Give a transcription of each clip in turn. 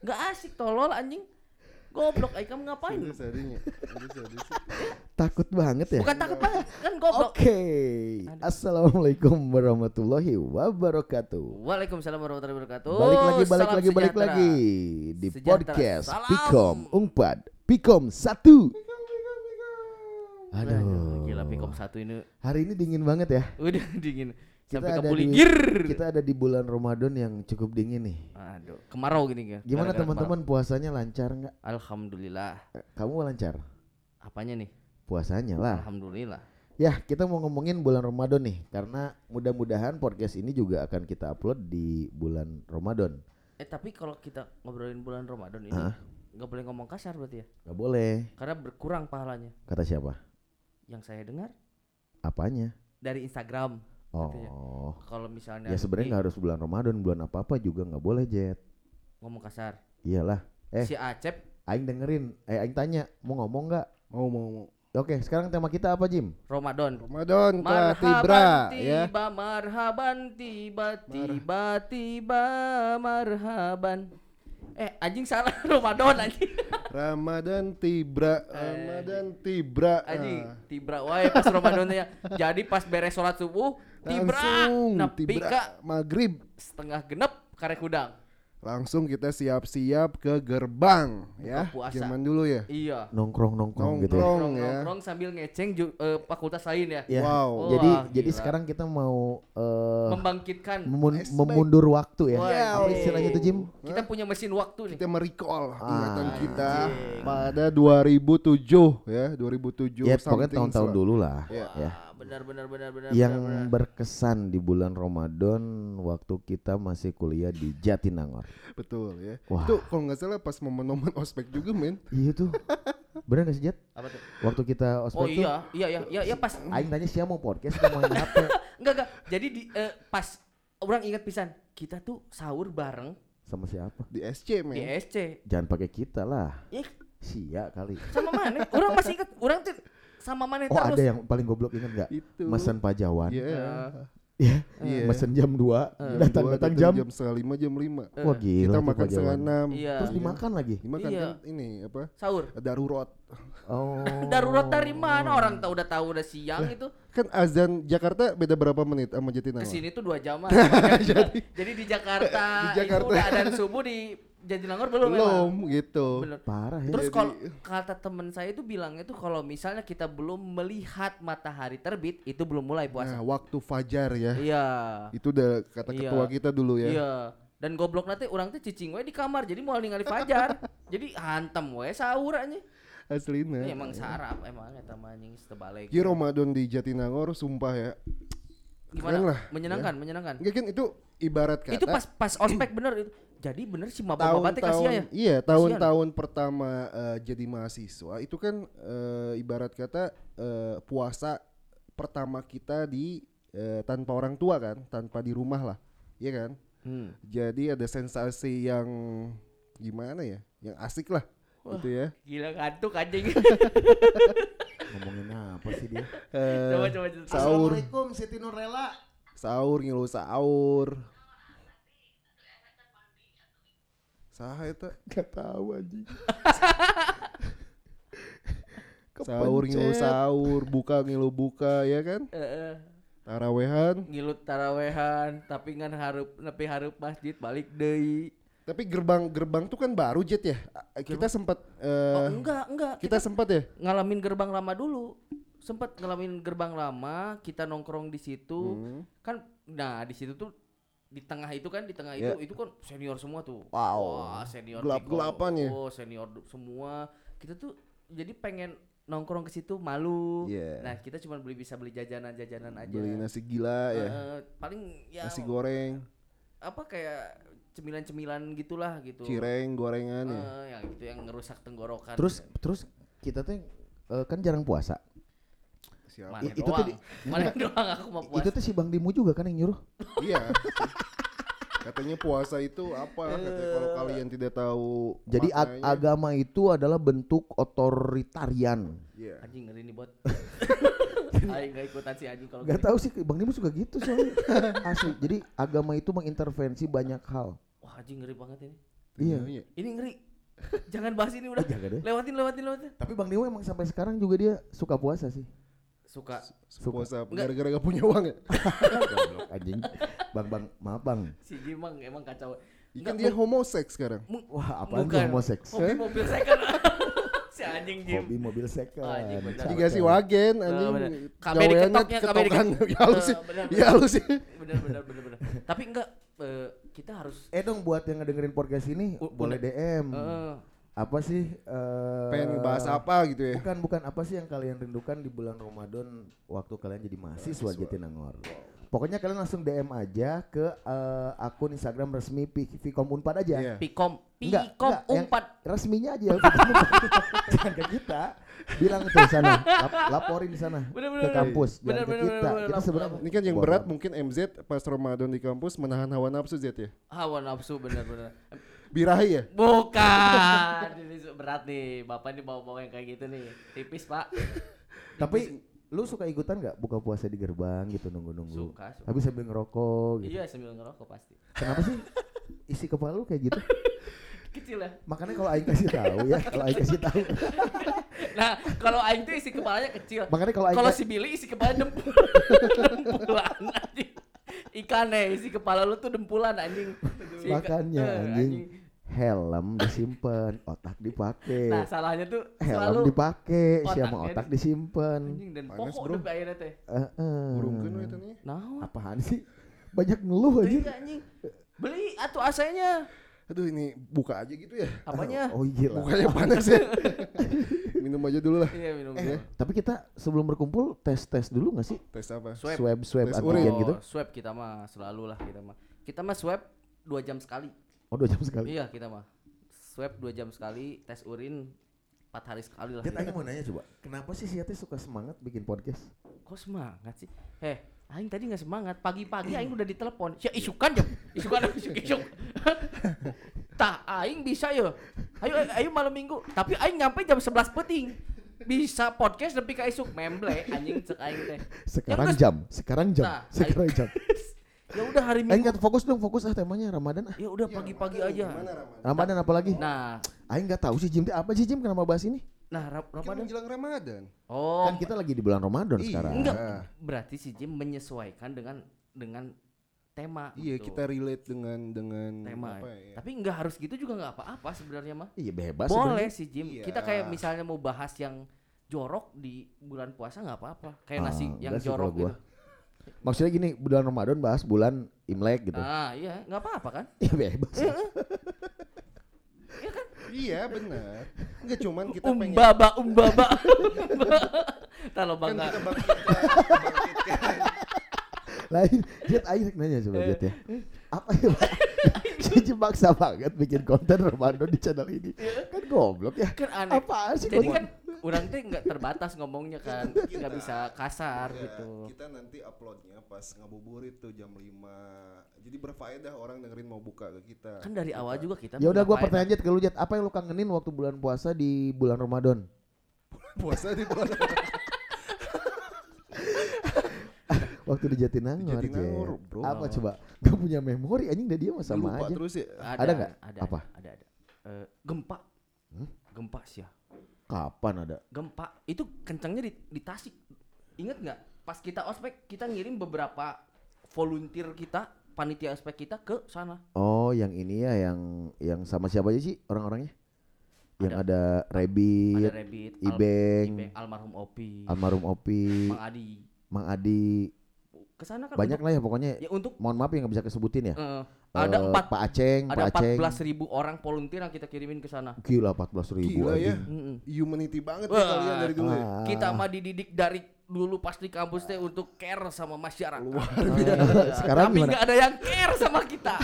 Nggak asik tolol anjing. Goblok ai kamu ngapain? Serius adinya. Serius, serius. Takut banget ya. Bukan takut banget, kan Oke. goblok. Assalamualaikum warahmatullahi wabarakatuh. Waalaikumsalam warahmatullahi wabarakatuh. Balik lagi, balik Salam lagi, balik sejahtera. lagi di Sejahtera. podcast Salam. Pikom Umpat Pikom satu. Aduh, Aduh. gila Pikom satu ini Hari ini dingin banget ya. udah dingin. Kita Sampai ada di kita ada di bulan Ramadan yang cukup dingin nih. Aduh, kemarau gini kan. Gimana teman-teman puasanya lancar nggak? Alhamdulillah. Eh, Kamu lancar Apanya nih? puasanya lah. Alhamdulillah. Ya kita mau ngomongin bulan Ramadan nih karena mudah-mudahan podcast ini juga akan kita upload di bulan Ramadan. Eh tapi kalau kita ngobrolin bulan Ramadan ini nggak boleh ngomong kasar berarti ya? Gak boleh. Karena berkurang pahalanya. Kata siapa? Yang saya dengar Apanya? dari Instagram. Katanya. Oh. Kalau misalnya Ya sebenarnya nggak harus bulan Ramadan, bulan apa apa juga nggak boleh jet. ngomong kasar. Iyalah. Eh. Si Acep Aing dengerin, eh Aing tanya mau ngomong nggak? Mau mau mau. Oke, sekarang tema kita apa Jim? Ramadan. Ramadan telah tiba Marhaban ya. tiba, marhaban tiba, tiba, tiba, marhaban. Eh, anjing salah Ramadan anjing. Ramadan tibra, Ramadan tibra. Anjing, Ah, tibra wae pas Ramadannya. Jadi pas beres sholat subuh, tibra, langsung nepi tibra ka maghrib. setengah genep karek udang. Langsung kita siap-siap ke gerbang ya. puasa. Zaman dulu ya. Iya. Nongkrong nongkrong gitu ya. Nongkrong. Nongkrong, ya. nongkrong sambil ngeceng ju- eh, fakultas lain ya. Ya, Wow. Jadi Wah, jadi gila. sekarang kita mau eh, Membangkitkan. memun- memundur waktu ya. Wah, Apa anjing. istilahnya itu Jim? Kita punya mesin waktu nih. Kita merecall ingatan Ah, kita anjing. pada 2007 ya, 2007 Ya pokoknya tahun-tahun dulu lah. Ya. Ya. Benar benar benar benar. Yang benar, benar. berkesan di bulan Ramadan waktu kita masih kuliah di Jatinangor. Betul ya. Wah. Itu kalau nggak salah pas momen-momen ospek juga men. Iya tuh. Bener gak sih Jat? apa tuh? Waktu kita ospek Oh tuh iya, iya iya iya iya pas Aing tanya siapa mau podcast atau main HP enggak enggak. Jadi di eh, pas orang ingat pisan, kita tuh sahur bareng sama siapa? Di SC men. di SC. Jangan pakai kita lah. Ih, Sia kali. sama mana? Orang masih ingat, orang tuh sama mana Oh terus. ada yang paling goblok inget nggak? Itu. Mesen Pajawan. Iya. Ya. Iya. Mesen jam 2 Eh. datang Dua, datang jam. jam setengah lima jam lima. Eh, Wah gila. Kita makan setengah enam. Iya. Terus dimakan lagi. Dimakan Iya. kan ini apa? Sahur. Darurat. Oh. Darurat dari mana? Orang tahu udah tahu udah siang itu. Kan azan Jakarta beda berapa menit sama Jatinangor? Ke sini tuh dua jam jadi, jadi di Jakarta, Di Jakarta. itu udah ada subuh di Jatinangor belum, Belum memang. gitu. Bener. Parah ya. Terus Jadi- kalau kata temen saya itu bilangnya tuh kalau misalnya kita belum melihat matahari terbit itu belum mulai puasa. Nah, waktu fajar ya. Iya. Itu udah kata Iya. ketua kita dulu ya. Iya. Dan goblok nanti orang tuh cicing we di kamar jadi mau ningali fajar. jadi hantem we sahur aja. Aslina. Ini emang sarap emang eta anjing tebalik. Ki Ramadan di Jatinangor sumpah ya. Gimana? keren lah, menyenangkan, menyenangkan. Enggak kan itu ibarat kata Itu pas pas ospek bener itu. Jadi bener sih maba tahun maba teh kasihan ya. Iya, tahun-tahun pertama eh, jadi mahasiswa itu kan eh, ibarat kata eh, puasa pertama kita di eh, tanpa orang tua kan, tanpa di rumah lah. Iya kan? Hmm. Jadi ada sensasi yang gimana ya? Yang asik lah. Gitu ya. Gila kantuk anjing. Ngomongin apa sih dia? Eh, coba coba coba. sahur, Siti Nurela. sahur ngilu sahur. Saha eta? Gak tahu anjing. Sahur ngilu sahur, buka ngilu buka ya kan? Heeh. Tarawehan. ngilut tarawehan tapi ngan harup nepi harup masjid balik deui Tapi gerbang-gerbang tuh kan baru Jet ya. A- Kita sempat eh, oh enggak enggak kita sempat ya. ngalamin gerbang lama dulu sempet ngalamin gerbang lama kita nongkrong di situ Hmm. kan nah di situ tuh di tengah itu kan di tengah Ya. itu itu kan senior semua tuh Wow. Wah, senior Gelap-gelapan ya. oh senior semua kita tuh jadi pengen nongkrong ke situ malu Iya. nah kita cuma beli bisa beli jajanan jajanan aja Beli nasi gila ya. Eh, paling ya Nasi goreng, apa kayak cemilan-cemilan gitulah gitu cireng, gorengan ya. Eh, yang itu yang ngerusak tenggorokan Terus terus kita tuh eh, kan jarang puasa. Siapa? itu doang tuh di- mana doang aku mau puasa Itu tuh si Bang Dimu juga kan yang nyuruh. iya. Katanya puasa itu apa? Katanya kalau kalian tidak tahu Jadi ag- agama itu adalah bentuk otoritarian. Iya. anjing ngeri nih bot Aing gak ikutan si anjing kalau Gak tahu sih Bang Dimu suka gitu soalnya. Asli. Jadi agama itu mengintervensi banyak hal. wah anjing ngeri banget ini Iya. Iya. Ini ngeri. Jangan bahas ini udah. Oh, deh. Lewatin, lewatin, lewatin. Tapi Bang Dewa emang sampai sekarang juga dia suka puasa sih. Suka Puasa gara-gara gak punya uang ya. Anjing. Bang Bang, maaf Bang. si Jimang emang kacau. Ikan dia homoseks sekarang. Wah, tuh bukan. homoseks? Hobi mobil second. si anjing Jim. Hobi mobil second. Ah, anjing. Dikasih wagen Nah, anjing. gaweannya diketoknya, KB ketokan. diketok. Ya halus sih. Eh, bener, Ya halus sih. Bener, bener, bener, bener. Tapi enggak, eh, kita harus Eh dong buat yang ngedengerin podcast ini U- boleh. DM. Apa sih eh Pengen bahas apa gitu ya. Bukan bukan apa sih yang kalian rindukan di bulan Ramadan waktu kalian jadi mahasiswa Jatinangor. Pokoknya kalian langsung DM aja ke eh, akun Instagram resmi Pi- Vkom Unpad aja. Iya. Pikom, Enggak, Pikom enggak, umpat. resminya aja Unpad. Jangan ke kita. Bilang tuh sana, lap- laporin di sana Bener, ke bener, kampus. Jangan bener, ke bener, kita. bener, bener, Kita sebenarnya. Ini kan yang berat mungkin MZ pas Ramadan di kampus menahan hawa nafsu Z ya. Hawa nafsu bener-bener. Birahi ya. Bukan, ini berat nih. Bapak ini bawa-bawa yang kayak gitu nih. Tipis pak. Tapi lu suka ikutan nggak buka puasa di gerbang gitu nunggu-nunggu? Suka, suka. Tapi sambil ngerokok gitu. Iya sambil ngerokok pasti. Kenapa sih isi kepala lu kayak gitu? Kecil ya. Makanya kalau Aing kasih tahu ya, kalau Aing kasih tahu. Nah kalau Aing tuh isi kepalanya kecil. Makanya kalau Aing Kalau ka- si Billy isi kepala dempul. dempulan anjing. Ikannya isi kepala lu tuh dempulan anjing. Makanya eh, anjing helm disimpan, otak dipakai. Nah salahnya tuh helm selalu dipakai, sama otak disimpan. anjing dan pokok udah akhirnya teh. Eh, eh. Burungkeun we tanya. Nah, Apaan sih? Banyak ngeluh aja. beli anjing. Beli atuh AC-nya. Aduh ini buka aja gitu ya. Apanya? Oh iya lah. Bukanya panas ya. Minum aja dulu lah. Iya minum Eh, dulu. tapi kita sebelum berkumpul tes tes dulu nggak sih? Tes apa? Swab. Swab swab antigen urin. gitu. Oh, swab kita mah selalu lah kita mah. Kita mah swab dua jam sekali. Oh dua jam sekali. Iya kita mah. Swab dua jam sekali, tes urin empat hari sekali lah. Tit, Aing mau nanya coba, kenapa sih si Ate suka semangat bikin podcast? Kok semangat sih? Eh, Aing tadi nggak semangat. Pagi-pagi Aing udah ditelepon. Ya isukan jam. Isukan isuk isuk. Tah, Aing bisa ya. Ayo, ayo malam minggu. Tapi Aing nyampe jam 11 peting. Bisa podcast lebih ke isuk memble anjing cek Aing teh. Sekarang jam, sekarang jam, Nah, sekarang jam. Ya udah hari Aing minggu. nggak fokus dong, fokus ah temanya Ramadan ah. Ya udah pagi-pagi aja. Ramadan? Ramadan apa lagi? Nah, Aing nggak tahu sih Jim apa sih Jim kenapa bahas ini? nah Ra- Kan Ramadan. menjelang Ramadan. Oh, Kan kita lagi di bulan Ramadan Iya. sekarang. enggak. Berarti si Jim menyesuaikan dengan dengan tema. Iya gitu. kita relate dengan dengan tema. apa ya? Tapi nggak harus gitu juga nggak apa-apa sebenarnya mah. Iya bebas Boleh sebenarnya. sih Jim. Iya. Kita kayak misalnya mau bahas yang jorok di bulan puasa nggak apa-apa. Kayak nasi Ah, yang enggak sih jorok gua. Maksudnya gini, bulan Ramadan bahas bulan Imlek gitu. Ah iya nggak apa-apa kan? Iya bebas. Iya benar. Enggak cuman kita pengen Umbaba umbaba. Kalau kan bangga. kita bangkitkan, bangkitkan. Lain, Jet Aing nanya coba Jet ya. Apa ya Pak? Jim maksa banget bikin konten Ramadan di channel ini. Kan goblok ya. Kan aneh. Apaan sih Jadi kan orang tuh nggak terbatas ngomongnya kan, nggak bisa kasar Ya, gitu. Kita nanti uploadnya pas ngabuburit tuh jam 5 Jadi berfaedah orang dengerin mau buka ke kita. Kan dari awal juga kita. Ya udah gua pertanyaan Jet ke lu Jet, apa yang lu kangenin waktu bulan puasa di bulan Ramadan? Puasa di bulan Waktu di Jatinangor, Di Jatinangor, bro. Apa coba? Gak punya memori anjing dia dia sama lupa aja. terus ya. Ada nggak? Ada. Apa? Ada ada. Eh, gempa. Hmm? Gempa sih ya. Kapan ada? Gempa itu kencangnya di, di Tasik. Ingat nggak? Pas kita ospek kita ngirim beberapa volunteer kita, panitia ospek kita ke sana. Oh, yang ini ya yang yang sama siapa aja sih orang-orangnya? Yang ada, Rabbit, Ada Rabbit, Ibeng, Ibeng, almarhum Opi, almarhum Opi, Mang Adi. Mang Adi, Ke sana kan banyak untuk, lah ya pokoknya. ya untuk Mohon maaf yang nggak bisa kesebutin ya. Eh, ada empat Pak Aceng, ada Pak Aceng. 14 ribu orang volunteer yang kita kirimin ke sana. Gila 14 ribu Gila ya. Mm-mm. Humanity banget ya Wah, kalian dari dulu ya. Ah. Kita mah dididik dari dulu pas di kampus teh untuk care sama masyarakat. Luar Iya. Sekarang Tapi nggak ada yang care sama kita.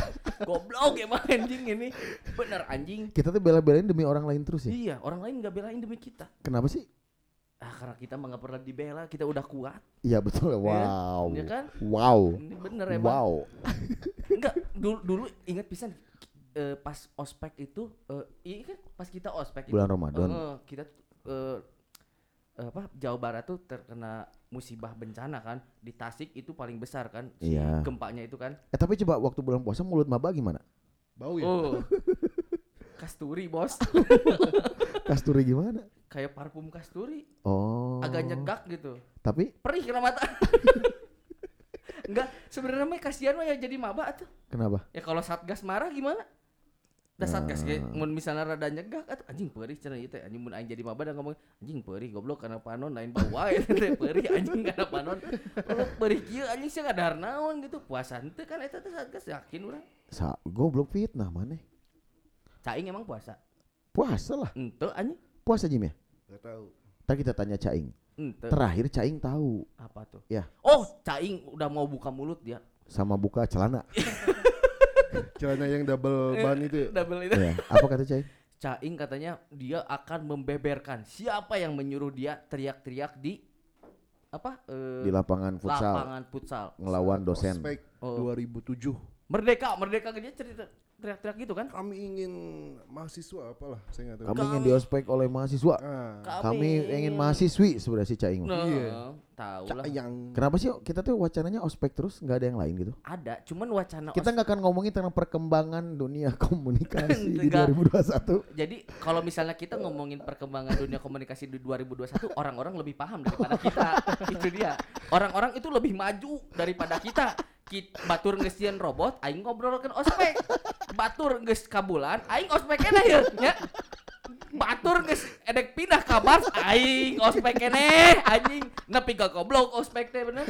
Goblok emang anjing ini. Bener anjing. Kita tuh bela-belain demi orang lain terus ya. Iya, orang lain nggak belain demi kita. Kenapa sih? Ah, karena kita nggak pernah dibela, kita udah kuat. Iya betul. Wow. Iya kan? Wow. Ini bener emang. Wow. Enggak, dulu dulu ingat pisan eh, pas ospek itu eh iya kan pas kita ospek Bulan itu, Ramadan. eh, kita eh, apa Jawa Barat tuh terkena musibah bencana kan di Tasik itu paling besar kan si Iya. gempanya itu kan Eh tapi coba waktu bulan puasa mulut maba gimana? Bau ya. oh Kasturi bos. Kasturi gimana? Kayak parfum kasturi. Oh. Agak nyegak gitu. Tapi Perih kena mata. Enggak, sebenarnya mah kasihan mah ya jadi maba tuh. kenapa? Ya kalau satgas marah gimana? Da satgas kayak Hmm. mun misalnya rada nyegak atuh anjing perih cenah ieu teh anjing mun aing jadi maba da ngomong anjing perih goblok kana panon lain bawa wae teh perih anjing kana panon. Kalau perih kieu anjing sih ngadar naon gitu. Puasa henteu kan eta teh satgas yakin urang. Sa goblok fitnah mana? Caing emang puasa. Puasa lah. Henteu anjing. Puasa Jim ya? Gak tahu. Ntar kita tanya Caing. Henteu. Terakhir Caing tahu Apa tuh? Ya. Oh, caing udah mau buka mulut dia. sama buka celana. Celana yang double ban itu ya? Double itu. ya. Apa kata Caing? Caing katanya dia akan membeberkan siapa yang menyuruh dia teriak-teriak di apa? eh, Di lapangan futsal lapangan futsal. ngelawan dosen. Ospek Oh. 2007. Merdeka, merdeka dia cerita teriak-teriak gitu kan? Kami ingin mahasiswa apalah, saya nggak tahu. Kami ingin diospek oleh mahasiswa. Ah, Kami ingin mahasiswi sebenarnya si Caing. Nah, Iya. tahu lah. yang Kenapa sih kita tuh wacananya ospek terus nggak ada yang lain gitu? Ada, cuman wacana Kita nggak akan ngomongin tentang perkembangan dunia komunikasi di Enggak. 2021. Jadi kalau misalnya kita ngomongin perkembangan dunia komunikasi di 2021, orang-orang lebih paham daripada kita. itu dia. Orang-orang itu lebih maju daripada kita. Kit, batur sieun robot, aing ngobrolkeun ospek. Batur geus kabulan, aing ospek keneh ya. Batur geus edek pindah kabar, aing ospek keneh anjing. Nepi ka goblok ospek teh bener.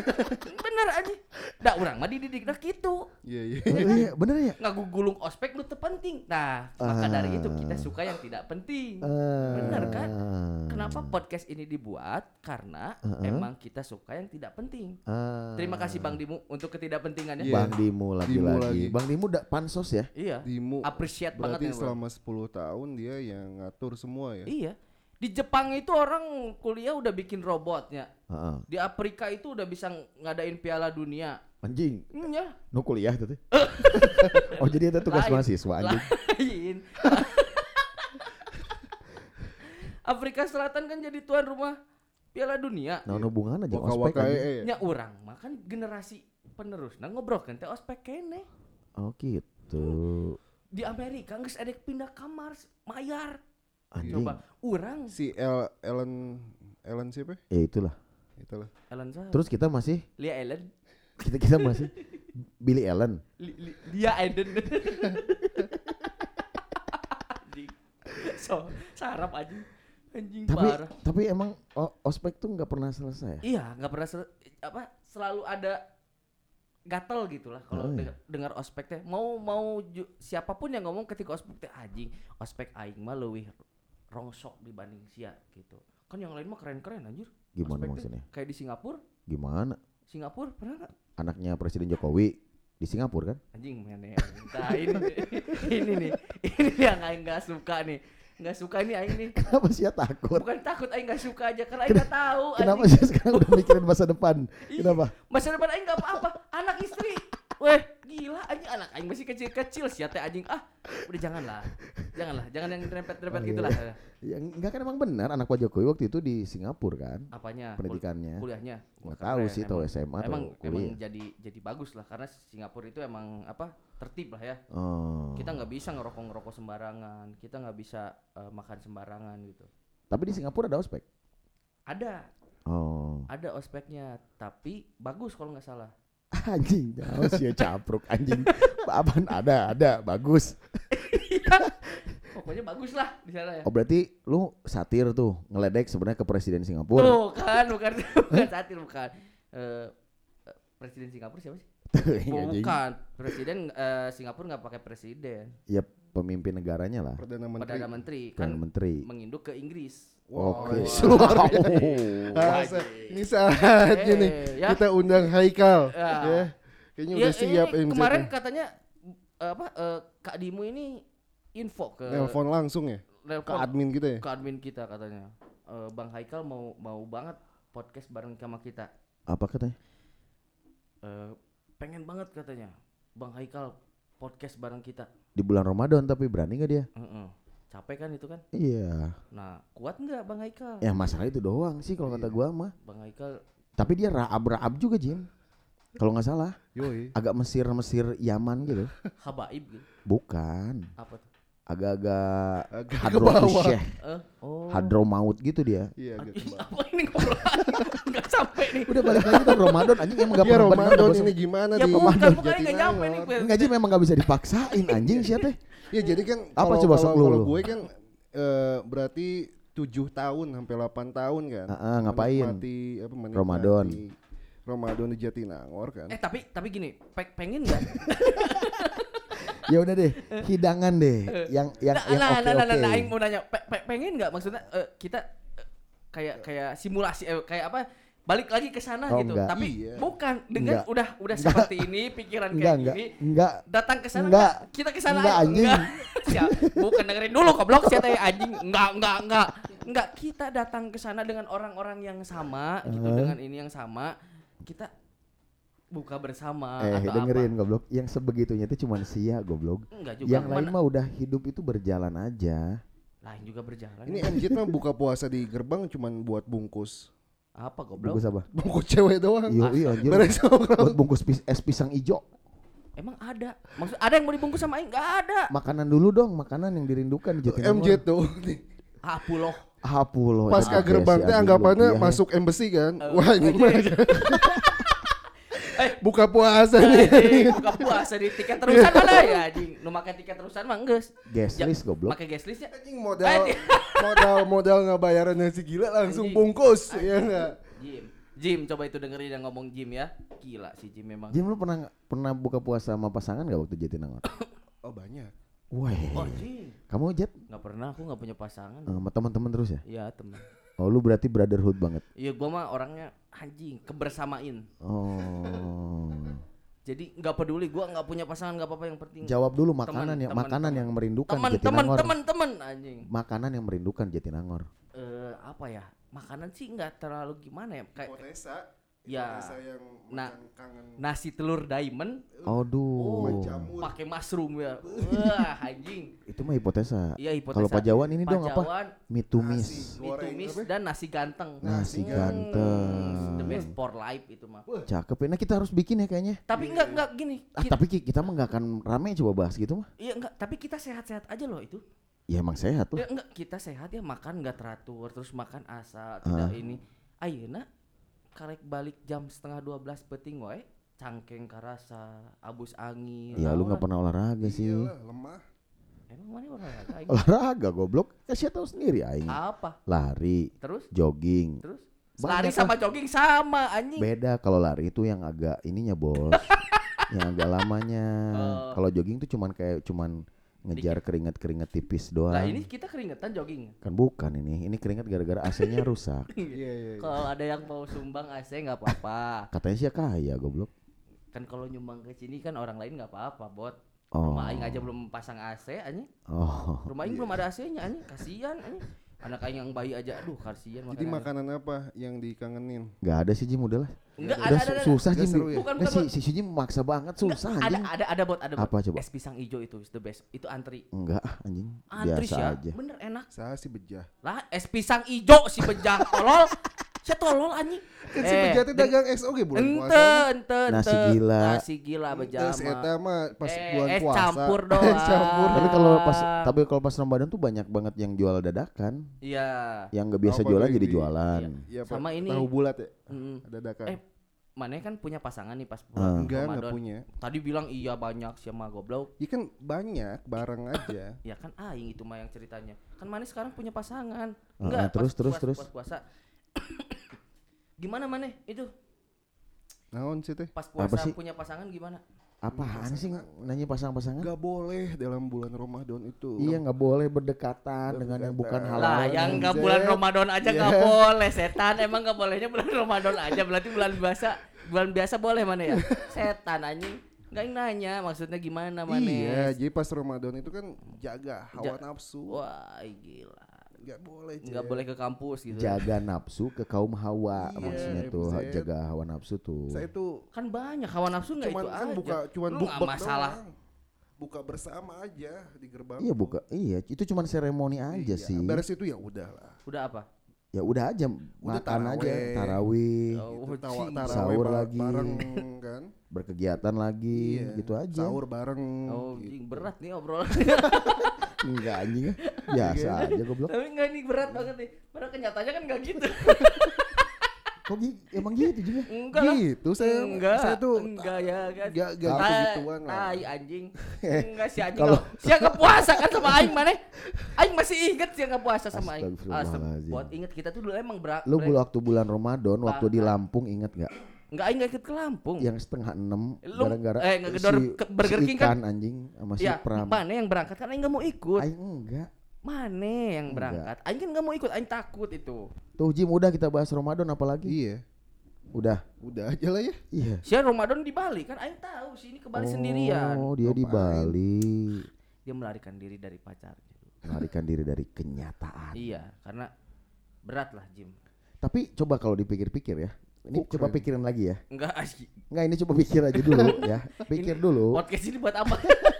Bener anjing. Da urang mah dididikna kitu. Iya iya. Oh, iya, bener ya? Ngagugulung ospek nu teu penting. Nah, maka dari itu kita suka yang tidak penting. Bener kan? Ah. Kenapa podcast ini dibuat? Karena Heeh. emang kita suka yang tidak penting. Ah. Terima kasih Bang Dimu untuk ketidakpentingannya. Iya. Bang Dimu Dimu lagi-lagi. lagi. Bang Dimu da pansos ya? Iya. Dimu Appreciate berarti banget ya, Bang. selama 10 tahun dia yang ngatur semua ya. Iya. Di Jepang itu orang kuliah udah bikin robotnya. Heeh. Di Afrika itu udah bisa ngadain Piala Dunia. Anjing, Iya. nu kuliah tuh. teh. oh jadi itu tugas Lain. mahasiswa anjing. Lain. Afrika Selatan kan jadi tuan rumah Piala Dunia. Nah, hubungan aja Waka ospek waka anjing. eh, eh. Nya urang mah kan generasi penerus. Nah ngobrol kan teh ospek kene. Oh gitu. Di Amerika geus edek pindah kamar mayar. Anjing. Coba urang Si El, Ellen Ellen siapa? Ya itulah. Itulah. Ellen Zah. Terus kita masih Lia Ellen. kita kita masih Billy Allen. Li- li- Lia Eden. So, sarap anjing. Anjing Tapi parah. tapi emang o- ospek tuh nggak pernah selesai. Iya, nggak pernah sel- apa selalu ada gatel gitu lah kalau Oh, iya. dengar, dengar ospek teh. Mau mau ju- siapa pun yang ngomong ketika ospek teh anjing, ospek aing mah leuwih rongsok dibanding sia gitu. Kan yang lain mah keren-keren anjir. Gimana maksudnya? Kayak di Singapura. Gimana? Singapura pernah nggak? Anaknya Presiden Jokowi di Singapura kan? Anjing mana ya? Nah, ini ini nih. Ini yang aing nggak suka nih. Nggak suka ini aing nih. Kenapa sih takut? Bukan takut aing nggak suka aja karena aing nggak tahu. Kenapa sih sekarang udah mikirin masa depan? Kenapa? Masa depan aing nggak apa-apa. Anak istri. Weh, gila anjing anak aing masih kecil-kecil sih teh anjing. Ah, udah janganlah. Janganlah, jangan yang rempet-rempet Oh, gitu iya. lah. Ya enggak kan emang benar anak Pak Jokowi waktu itu di Singapura kan Apanya? Kul- pendidikannya. kuliahnya. Nggak tahu sih tahu Emang- SMA atau Emang emang kuliah. jadi jadi bagus lah karena Singapura itu emang apa? tertib lah ya. Oh. Kita nggak bisa ngerokok-ngerokok sembarangan. Kita nggak bisa eh, makan sembarangan gitu. Tapi di Singapura ada ospek. Ada, Oh. ada ospeknya, tapi bagus kalau nggak salah. Anjing, sih ya capruk anjing. Apaan ada, ada, bagus. Pokoknya bagus lah di sana ya. Oh berarti lu satir tuh ngeledek sebenarnya ke presiden Singapura. Tuh kan, bukan bukan satir bukan. Eh, eh, presiden Singapura siapa sih? Anjing. bukan. Presiden eh, Singapura nggak pakai presiden. Ya pemimpin negaranya lah. Perdana Menteri. Perdana Menteri Kan kan menteri. menginduk ke Inggris. Oke. Luar Wah. biasa. Ini saatnya nih ya. kita undang Haikal. Ya. Ya. Kayaknya Ya, udah siap ini kemarin katanya eh, apa eh, Kak Dimu ini info ke Nelpon langsung ya ke nelpon admin kita ya. ke admin kita katanya. Eh, Bang Haikal mau mau banget podcast bareng sama kita. Apa katanya? Eh, pengen banget katanya. Bang Haikal podcast bareng kita. Di bulan Ramadan tapi berani nggak dia? Heeh. Capek kan itu kan? Iya. Nah, kuat nggak Bang Haikal? Ya masalah itu doang sih kalau kata gua mah. Bang Haikal Tapi dia raab-raab juga Jim. Kalau nggak salah, Yoi. agak Mesir-Mesir Yaman gitu. habaib gitu. Bukan. Apa tuh? agak-agak Agak ke hadro bawah. isyeh, Eh, oh. hadro maut gitu dia. Iya, gitu. apa ini ngobrol? Enggak sampai nih. Udah balik lagi kan Ramadan anjing emang gak Iya pernah bener Ramadan bosan. ini gimana Ya di bukannya nggak nyampe nih. Enggak Jim memang gak bisa dipaksain anjing siapa? Ya jadi kan Apa coba kalau- sok lu, kalau lu? gue kan eh, berarti tujuh tahun sampai 8 tahun kan. Ah, ah, ngapain? Menikmati apa menikmati Ramadan. Ramadan di Jatinangor kan. Eh tapi tapi gini, pe- pengen nggak? ya udah deh, hidangan deh yang yang nah, yang nah, oke nah, nah, nah, nah, Aing mau nanya, pe- pe- pengen nggak maksudnya eh, kita eh, kayak kayak simulasi eh, kayak apa? Balik lagi ke sana Oh, gitu. enggak. Tapi Iya. bukan dengan Enggak. udah udah Enggak. seperti ini, pikiran Enggak kayak enggak gini, enggak datang ke sana Enggak. enggak? Kita ke sana Enggak, anjing. Enggak. Bukan dengerin dulu goblok siapa ya anjing. Enggak, enggak, enggak. Enggak, kita datang ke sana dengan orang-orang yang sama gitu, dengan ini yang sama. Kita buka bersama eh atau dengerin apa. goblok yang sebegitunya itu cuma sia goblok. Enggak juga. Yang lain mah udah hidup itu berjalan aja. lain juga berjalan. Ini MJ mah buka puasa di gerbang cuman buat bungkus. apa goblok? Bungkus apa? Bungkus cewek doang. Iya iya anjir. Buat bungkus pis- es pisang ijo. Emang ada? Maksud ada yang mau dibungkus sama Aing? Enggak ada. Makanan dulu dong, makanan yang dirindukan. MJ tuh. Ah, puloh. Hapu loh. Pas itu ke gerbang teh anggapannya lumpia. masuk embassy kan. Eh, Wah ini anjing. mah Eh. buka puasa nih. Anjing, buka puasa di tiket terusan mana ya anjing? Nu make tiket terusan mah geus. Guest list goblok. Make guest list ya? Anjing modal modal modal nggak bayaran nasi gila langsung Anjing. bungkus ya enggak. Jim. Jim, coba itu dengerin yang ngomong Jim ya. Gila sih Jim memang. Jim lu pernah pernah buka puasa sama pasangan gak waktu Jatinangor? Oh banyak. Weh. Oh. Kamu Jet Nggak pernah, aku nggak punya pasangan. Eh, sama teman-teman terus ya? Iya, teman. Oh lu berarti brotherhood banget. Iya, gua mah orangnya anjing, kebersamain. Oh. Jadi nggak peduli, gua nggak punya pasangan nggak apa-apa yang penting. Jawab dulu makanan yang teman, makanan teman. yang merindukan Teman, teman, Jatinangor. teman, teman anjing. Makanan yang merindukan Jatinangor. Eh, apa ya? Makanan sih nggak terlalu gimana ya? Kayak Hipotesa. Ya. Yang Nah. kangen nasi telur diamond Aduh. Oh, pakai mushroom ya. Wah, anjing. Itu mah hipotesa. Iya, hipotesa. Kalau Pajawan ini dong apa? Pajawan, Mitumis. Nasi. mie tumis dan nasi ganteng. Nasi Nasinya. ganteng. The best for life itu mah. Cakep ya. Nah kita harus bikin ya kayaknya. Tapi enggak enggak gini. Ah, Kita, tapi Ki, kita mah nggak akan rame coba bahas gitu mah. iya enggak, tapi kita sehat-sehat aja loh itu. Ya emang sehat Ya lah. enggak, kita sehat ya makan enggak teratur, terus makan asal, tidak Ah. ini. Ayeuna karek balik jam setengah 12 peting wae cangkeng karasa, abus angin. Ya lu nggak pernah olahraga sih. Iyalah, lemah. Emang mana olahraga aing? Olahraga goblok. Kasih tahu sendiri aing. Apa? Lari, Terus? jogging. Terus? Banyak Lari lah. sama jogging sama anjing. Beda kalau lari itu yang agak ininya bos. yang agak lamanya. Oh. Kalau jogging tuh cuman kayak cuman ngejar keringat-keringat tipis doang. Lah ini kita keringetan jogging. Kan bukan ini. Ini keringat gara-gara AC-nya rusak. Iya iya. iya. Kalau ada yang mau sumbang AC nggak apa-apa. Katanya sih kaya goblok. Kan kalau nyumbang ke sini kan orang lain nggak apa-apa, bot. Oh. Rumah aing aja belum pasang AC anjing. Oh. Rumah aing belum ada AC-nya anjing. Kasihan anjing. Anak aing yang bayi aja aduh kasihan Jadi makanan apa yang dikangenin? Gak ada sih Jim udah lah. Enggak ada su- ada, ada. susah Nggak Jim. ya? Bukan, Nggak, bukan, si, si Jim maksa banget susah Ada anjing. ada ada bot, ada bot. Apa coba? Es pisang hijau itu is the best. Itu antri. Enggak anjing. Antri Biasa sih ya. aja. Bener enak. Saya si bejah. Lah es pisang hijau si bejah tolol. Saya tolol anjing. Kan si teh dagang SOG bulan Ente, puasa. ente, Nasi ente. gila. Nasi gila bejama. Terus eta mah pas Eh, bulan es puasa. campur Es doang. campur. Tapi kalau pas tapi kalau pas Ramadan tuh banyak banget yang jual dadakan. Iya. Yang nggak biasa Apa jualan jadi di- jualan. Iya, Pak. Sama ini. Tahu bulat ya? Mm. Ada dakan. Eh, Mana kan punya pasangan nih pas Ah. bulan Enggak, enggak Ramadan. punya. Tadi bilang iya banyak sama goblok. Ya kan banyak barang aja. Ya kan aing itu mah yang ceritanya. Kan Mane sekarang punya pasangan. Ah, Enggak, ah, terus, pas terus, puas- terus. Pas puasa. Gimana Mane itu? Naon sih teh? Pas Apa puasa sih? punya pasangan gimana? Apaan sih nanya pasang-pasangan? Enggak boleh dalam bulan Ramadan itu. Iya nggak boleh berdekatan dengan yang bukan halal. Lah, yang enggak Zed. bulan Ramadan aja Iya. enggak boleh setan. Emang enggak bolehnya bulan Ramadan aja. Berarti bulan biasa bulan biasa boleh mana ya? Setan anjing. Enggak nanya maksudnya gimana mana? Iya, jadi pas Ramadan itu kan jaga hawa Ja- nafsu. Wah, gila. Enggak boleh. Enggak Jet. boleh ke kampus gitu. jaga nafsu ke kaum hawa Iya, maksudnya tuh Zed. jaga hawa nafsu tuh. Saya tuh Kan banyak hawa nafsu enggak cuman itu kan aja. buka cuman Lu nggak masalah. doang. Buka bersama aja di gerbang. Iya buka, iya itu cuma seremoni aja Iya, sih. Beres itu ya udahlah. Udah apa? Ya udah aja Udah makan aja tarawih, Oh, Gitu, tawa, taraweh Sahur lagi. bareng kan. berkegiatan lagi Iya, gitu aja. Sahur bareng. Oh, gitu. berat nih obrolan. Enggak anjing. Biasa aja goblok. Tapi enggak ini berat banget nih. Padahal kenyataannya kan enggak gitu. Kok gi- emang gitu juga? Enggak lah. Gitu saya enggak, saya tuh enggak ya kan. Gak gak Tai- begituan lah. Tai anjing. Enggak si anjing. Kalau- si enggak puasa kan sama aing mana? Aing masih inget si enggak puasa sama aing. Buat inget kita tuh dulu emang berak. Lu waktu bulan Ramadan waktu di Bahkan. Lampung inget nggak? Enggak aing enggak ikut ke Lampung. Yang setengah enam gara-gara eh, ngegedor ke Burger King kan? anjing sama si Ya, Pram. mana yang berangkat kan aing enggak mau ikut. Aing enggak. Mana yang Enggak. berangkat? Aing kan enggak mau ikut, aing takut itu. Tuh Jim udah kita bahas Ramadan apalagi? Iya. Udah. Udah aja lah ya. Iya. Si Ramadan di Bali kan aing tahu sih ini ke Bali sendirian. Oh, dia di Ngapain? Bali. Dia melarikan diri dari pacarnya. Melarikan diri dari kenyataan. Iya, karena berat lah Jim. Tapi coba kalau dipikir-pikir ya. Ini Oh, coba pikirin lagi ya. Enggak. Enggak ini coba pikir aja dulu ya. Pikir dulu. Podcast ini buat apa?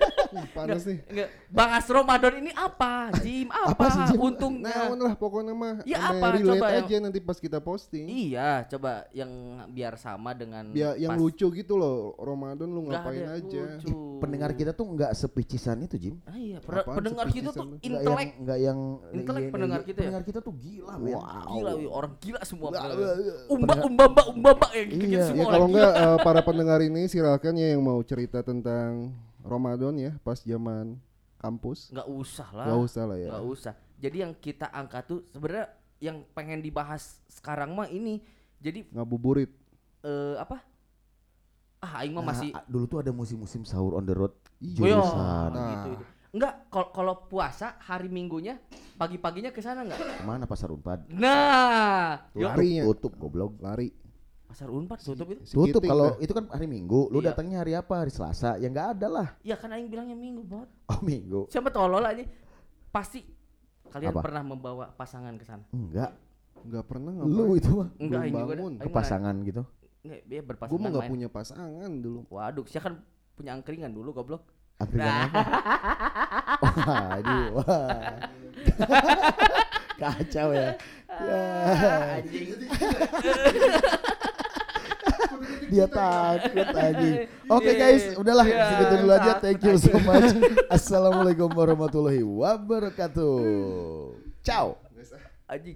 Panas nih. Enggak. Bahas Ramadan ini apa, Jim? Apa, Apa sih, Jim? untungnya? Naon lah pokoknya mah. Ya apa? Coba yang- aja nanti pas kita posting. Iya, coba yang biar sama dengan Biar yang pas- lucu gitu loh. Ramadan lu ngapain yang aja. lucu. Pendengar kita tuh enggak sepicisan itu, Jim. Ah, iya, per- Apaan pendengar kita tuh sana? Enggak intelek yang enggak yang Intelek iya, pendengar iya, kita ya? Pendengar kita tuh gila, men. Wow. gila, wih, orang gila semua. Nggak, pendengar. iya, iya. Umba, Pendengar- umbamba, umbamba yang gitu Iya. semua Ya orang kalau gila. enggak eh, para pendengar ini silakan ya yang mau cerita tentang Ramadan ya pas zaman kampus. Enggak usah lah. Gak usah lah ya. Nggak usah. Jadi yang kita angkat tuh sebenarnya yang pengen dibahas sekarang mah ini. Jadi Ngabuburit. eh apa? Ah, aing mah Nah, masih a- dulu tuh ada musim-musim sahur on the road Iya, jurusan. Nah. gitu itu. Enggak, kalau kalau puasa hari Minggunya pagi-paginya ke sana enggak? Ke mana pasar Unpad? Nah, yo, Lari. Tutup goblok. Lari. Pasar Unpad tutup itu. Si Tutup kalau itu kan hari Minggu, lu Iya. datangnya hari apa? Hari Selasa. Ya enggak ada lah. Ya kan aing bilangnya Minggu, Bot. Oh, Minggu. Siapa tolol aja. Pasti kalian Apa? pernah membawa pasangan ke sana. Enggak. Enggak pernah Lu ngapain. itu mah Enggak, aing juga. aing kepasangan gitu. mana- Nggak, dia Gue berpasangan mah gak main. punya pasangan dulu. Waduh, saya kan punya angkringan dulu goblok. Angkringan Nah. apa? Wah, aduh, wah. Kacau ya. Ya. Anjing. Dia takut anjing. Oke Iya, guys, udahlah iya, segitu dulu aja. Thank you so much. Assalamualaikum warahmatullahi wabarakatuh. Ciao. Anjing.